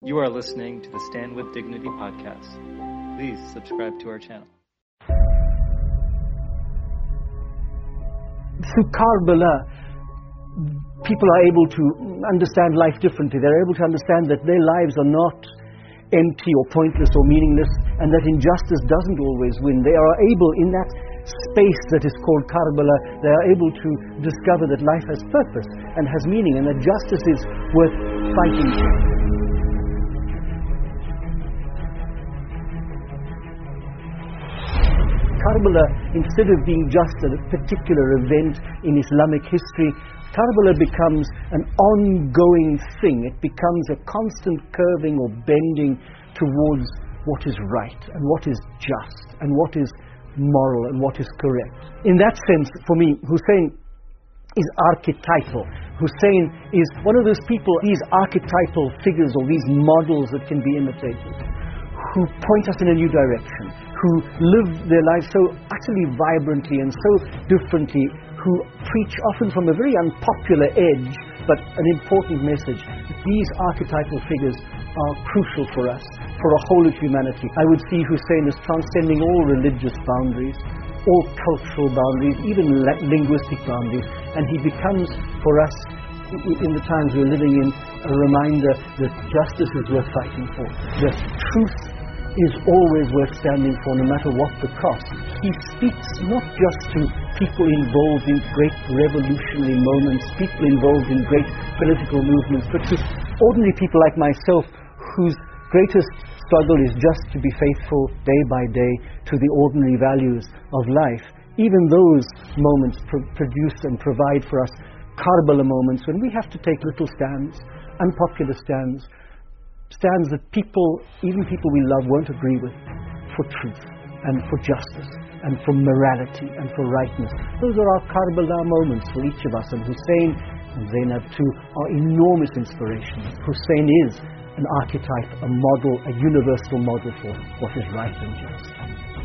You are listening to the Stand with Dignity podcast. Please subscribe to our channel. Through Karbala, people are able to understand life differently. They're able to understand that their lives are not empty or pointless or meaningless, and that injustice doesn't always win. They are able, in that space that is called Karbala, they are able to discover that life has purpose and has meaning, and that justice is worth fighting for. Karbala, instead of being just a particular event in Islamic history, Karbala becomes an ongoing thing. It becomes a constant curving or bending towards what is right and what is just and what is moral and what is correct. In that sense, for me, Hussein is archetypal. Hussein is one of those people, these archetypal figures or these models that can be imitated, who point us in a new direction, who live their lives so utterly vibrantly and so differently, who preach often from a very unpopular edge, but an important message. These archetypal figures are crucial for us, for a whole of humanity. I would see Hussein as transcending all religious boundaries, all cultural boundaries, even linguistic boundaries, and he becomes for us in the times we're living in a reminder that justice is worth fighting for, that truth is always worth standing for, no matter what the cost. He speaks not just to people involved in great revolutionary moments, people involved in great political movements, but to ordinary people like myself whose greatest struggle is just to be faithful day by day to the ordinary values of life. Even those moments pr- produce and provide for us Karbala moments when we have to take little stands, unpopular stands, stands that people, even people we love, won't agree with for truth and for justice and for morality and for rightness. Those are our Karbala moments for each of us, and Hussein and Zainab too are enormous inspirations. Hussein is an archetype, a model, a universal model for what is right and just.